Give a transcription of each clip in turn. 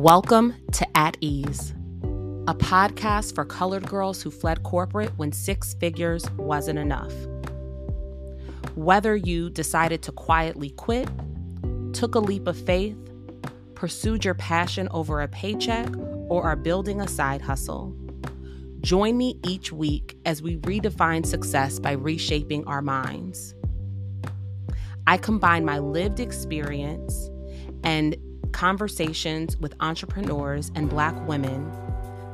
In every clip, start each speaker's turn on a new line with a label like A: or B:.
A: Welcome to At Ease, a podcast for colored girls who fled corporate when six figures wasn't enough. Whether you decided to quietly quit, took a leap of faith, pursued your passion over a paycheck, or are building a side hustle, join me each week as we redefine success by reshaping our minds. I combine my lived experience and conversations with entrepreneurs and Black women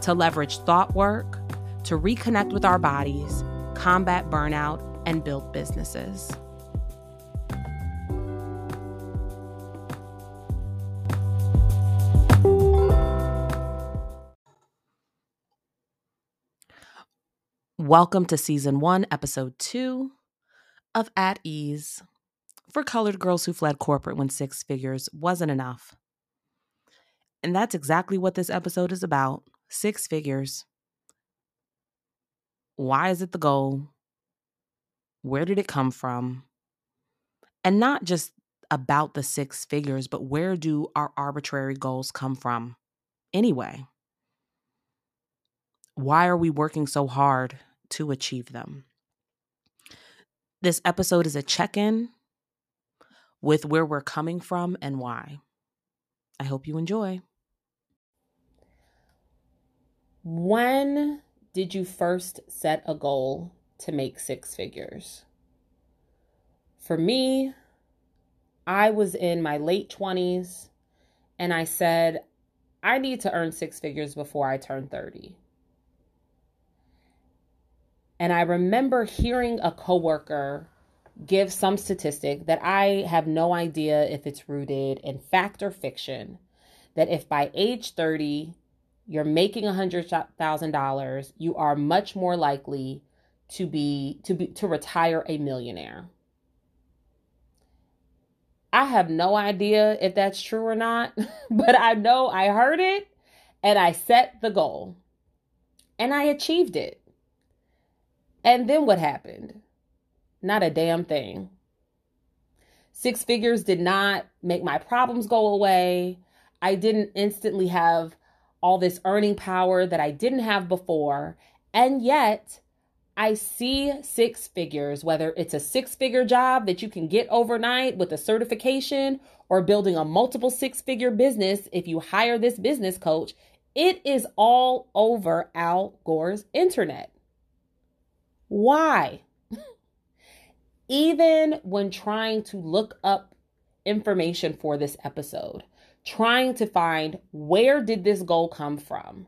A: to leverage thought work, to reconnect with our bodies, combat burnout, and build businesses. Welcome to season one, episode two of At Ease for colored girls who fled corporate when six figures wasn't enough. And that's exactly what this episode is about six figures. Why is it the goal? Where did it come from? And not just about the six figures, but where do our arbitrary goals come from anyway? Why are we working so hard to achieve them? This episode is a check in with where we're coming from and why. I hope you enjoy. When did you first set a goal to make six figures? For me, I was in my late 20s and I said, I need to earn six figures before I turn 30. And I remember hearing a coworker give some statistic that I have no idea if it's rooted in fact or fiction that if by age 30 you're making a hundred thousand dollars, you are much more likely to be to be to retire a millionaire. I have no idea if that's true or not, but I know I heard it and I set the goal and I achieved it. And then what happened? Not a damn thing. Six figures did not make my problems go away. I didn't instantly have all this earning power that I didn't have before. And yet, I see six figures, whether it's a six figure job that you can get overnight with a certification or building a multiple six figure business if you hire this business coach. It is all over Al Gore's internet. Why? Even when trying to look up information for this episode, trying to find where did this goal come from.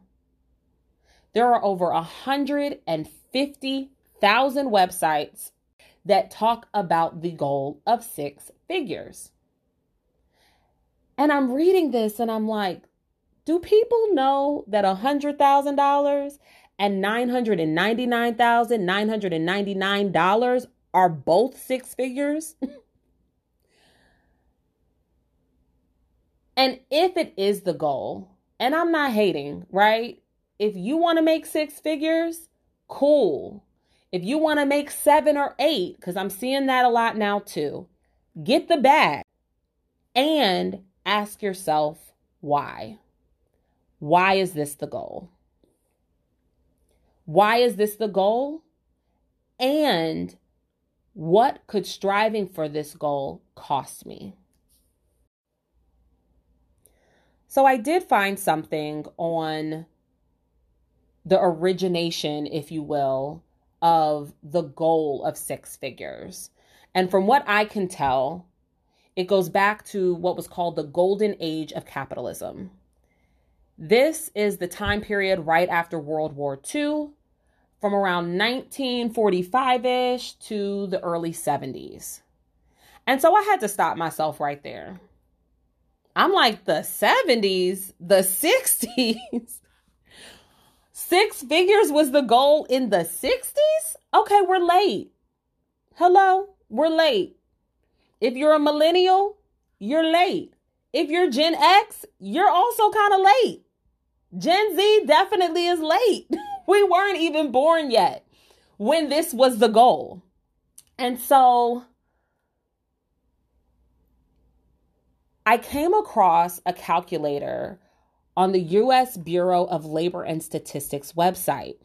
A: There are over 150,000 websites that talk about the goal of six figures. And I'm reading this and I'm like, do people know that $100,000 and $999,999 are both six figures? And if it is the goal, and I'm not hating, right? If you want to make six figures, cool. If you want to make seven or eight, because I'm seeing that a lot now too, get the bag and ask yourself why. Why is this the goal? Why is this the goal? And what could striving for this goal cost me? So I did find something on the origination, if you will, of the goal of six figures. And from what I can tell, it goes back to what was called the golden age of capitalism. This is the time period right after World War II, from around 1945 ish to the early 70s. And so I had to stop myself right there I'm like the 70s, the 60s. Six figures was the goal in the 60s? Okay, we're late. Hello, we're late. If you're a millennial, you're late. If you're Gen X, you're also kind of late. Gen Z definitely is late. we weren't even born yet when this was the goal. And so I came across a calculator on the US Bureau of Labor and Statistics website.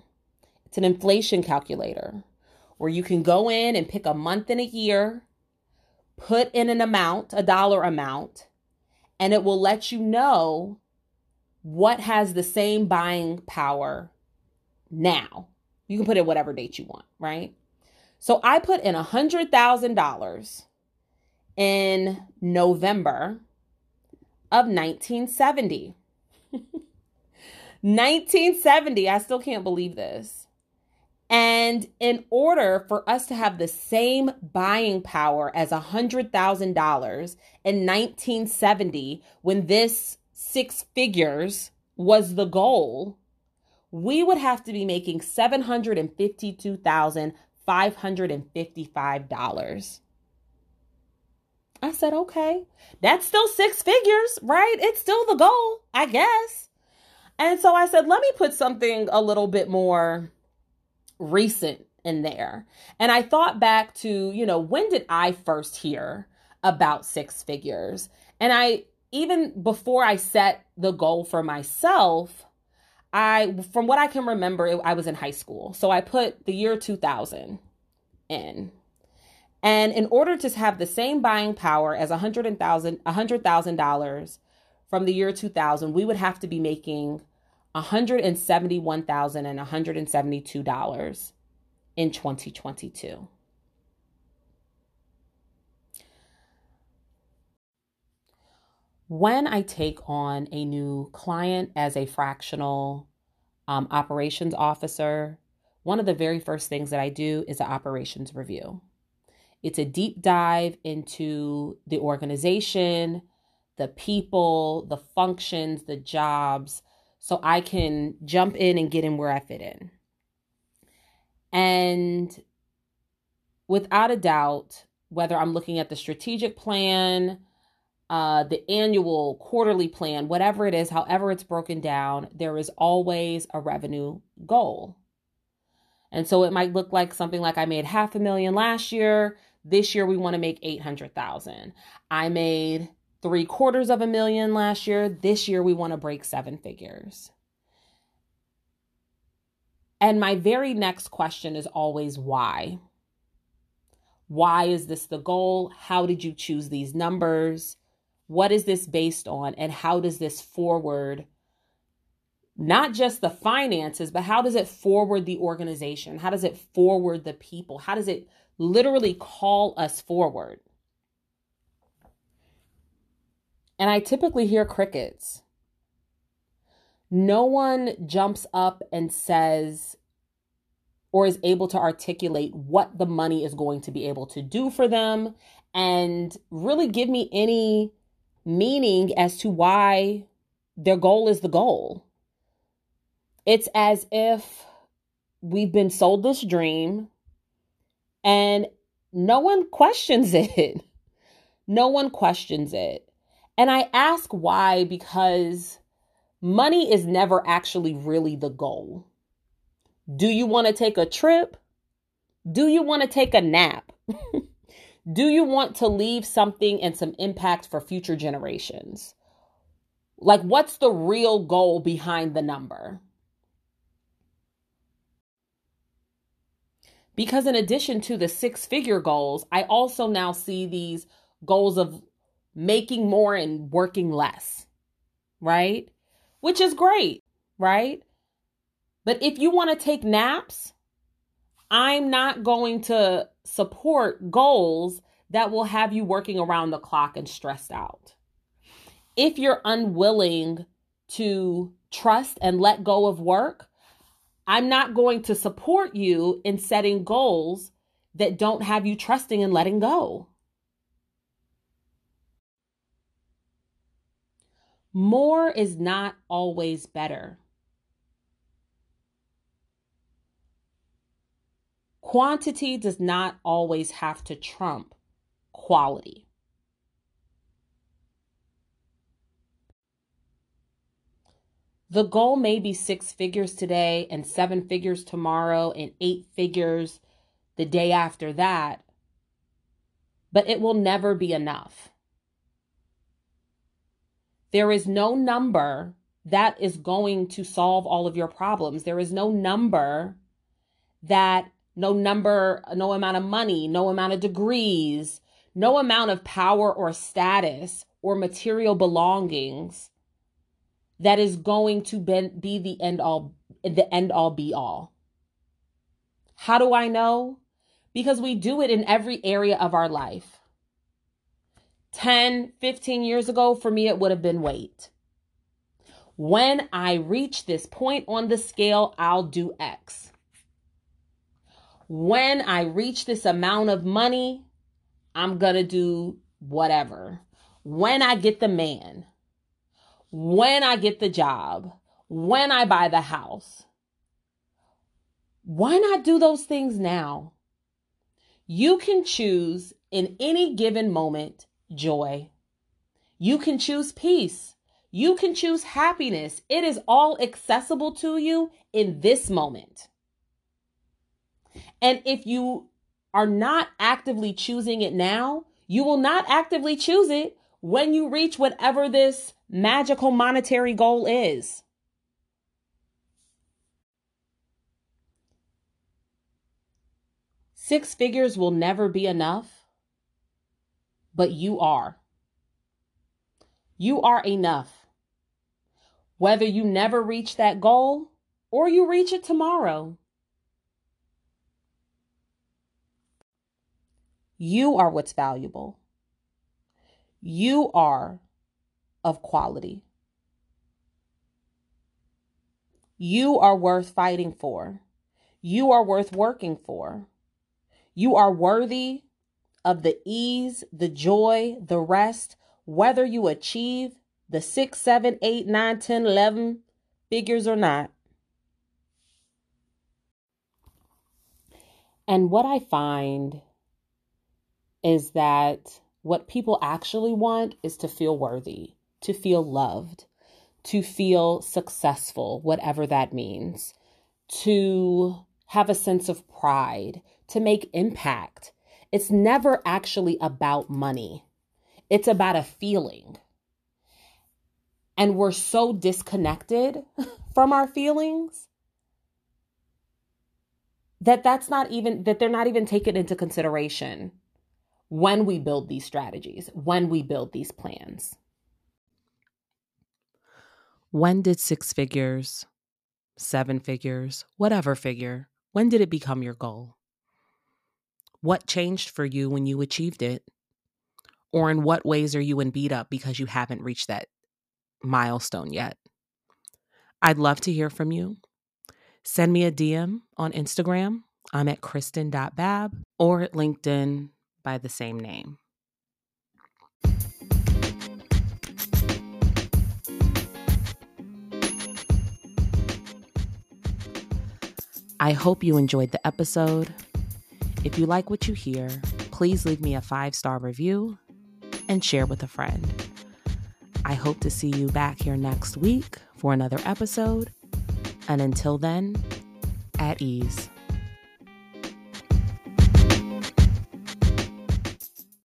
A: It's an inflation calculator where you can go in and pick a month in a year, put in an amount, a dollar amount, and it will let you know what has the same buying power now. You can put in whatever date you want, right? So I put in a $100,000 in November of 1970. 1970, I still can't believe this. And in order for us to have the same buying power as $100,000 in 1970, when this six figures was the goal, we would have to be making $752,555. I said, okay, that's still six figures, right? It's still the goal, I guess. And so I said, let me put something a little bit more recent in there. And I thought back to, you know, when did I first hear about six figures? And I, even before I set the goal for myself, I, from what I can remember, I was in high school. So I put the year 2000 in. And in order to have the same buying power as $100,000 $100, from the year 2000, we would have to be making $171,172 in 2022. When I take on a new client as a fractional um, operations officer, one of the very first things that I do is an operations review. It's a deep dive into the organization, the people, the functions, the jobs, so I can jump in and get in where I fit in. And without a doubt, whether I'm looking at the strategic plan, uh, the annual, quarterly plan, whatever it is, however it's broken down, there is always a revenue goal. And so it might look like something like I made half a million last year. This year we want to make 800,000. I made three quarters of a million last year. This year, we want to break seven figures. And my very next question is always why? Why is this the goal? How did you choose these numbers? What is this based on? And how does this forward not just the finances, but how does it forward the organization? How does it forward the people? How does it literally call us forward? and I typically hear crickets. No one jumps up and says or is able to articulate what the money is going to be able to do for them and really give me any meaning as to why their goal is the goal. It's as if we've been sold this dream and no one questions it. No one questions it. And I ask why because money is never actually really the goal. Do you want to take a trip? Do you want to take a nap? Do you want to leave something and some impact for future generations? Like, what's the real goal behind the number? Because, in addition to the six figure goals, I also now see these goals of making more and working less, right? Which is great, right? But if you want to take naps, I'm not going to support goals that will have you working around the clock and stressed out. If you're unwilling to trust and let go of work, I'm not going to support you in setting goals that don't have you trusting and letting go. More is not always better. Quantity does not always have to trump quality. The goal may be six figures today and seven figures tomorrow and eight figures the day after that, but it will never be enough. There is no number that is going to solve all of your problems. There is no number that, no number, no amount of money, no amount of degrees, no amount of power or status or material belongings that is going to be the end all the end all be all. How do I know? Because we do it in every area of our life. 10, 15 years ago, for me, it would have been weight. When I reach this point on the scale, I'll do X. When I reach this amount of money, I'm going to do whatever. When I get the man, when I get the job, when I buy the house. Why not do those things now? You can choose in any given moment joy. You can choose peace. You can choose happiness. It is all accessible to you in this moment. And if you are not actively choosing it now, you will not actively choose it when you reach whatever this magical monetary goal is. Six figures will never be enough, but you are. You are enough. Whether you never reach that goal or you reach it tomorrow. You are what's valuable. You are of quality. You are worth fighting for. You are worth working for. You are worthy of the ease, the joy, the rest, whether you achieve the six, seven, eight, nine, 10, 11 figures or not. And what I find is that what people actually want is to feel worthy, to feel loved, to feel successful, whatever that means, to have a sense of pride, to make impact. It's never actually about money, it's about a feeling. And we're so disconnected from our feelings that that's not even that they're not even taken into consideration when we build these strategies, when we build these plans.
B: When did six figures, seven figures, whatever figure, when did it become your goal? What changed for you when you achieved it? Or in what ways are you in beat up because you haven't reached that milestone yet? I'd love to hear from you. Send me a DM on Instagram. I'm at cristin.babb or at LinkedIn by the same name. I hope you enjoyed the episode. If you like what you hear, please leave me a five star review and share with a friend. I hope to see you back here next week for another episode. And until then, at ease.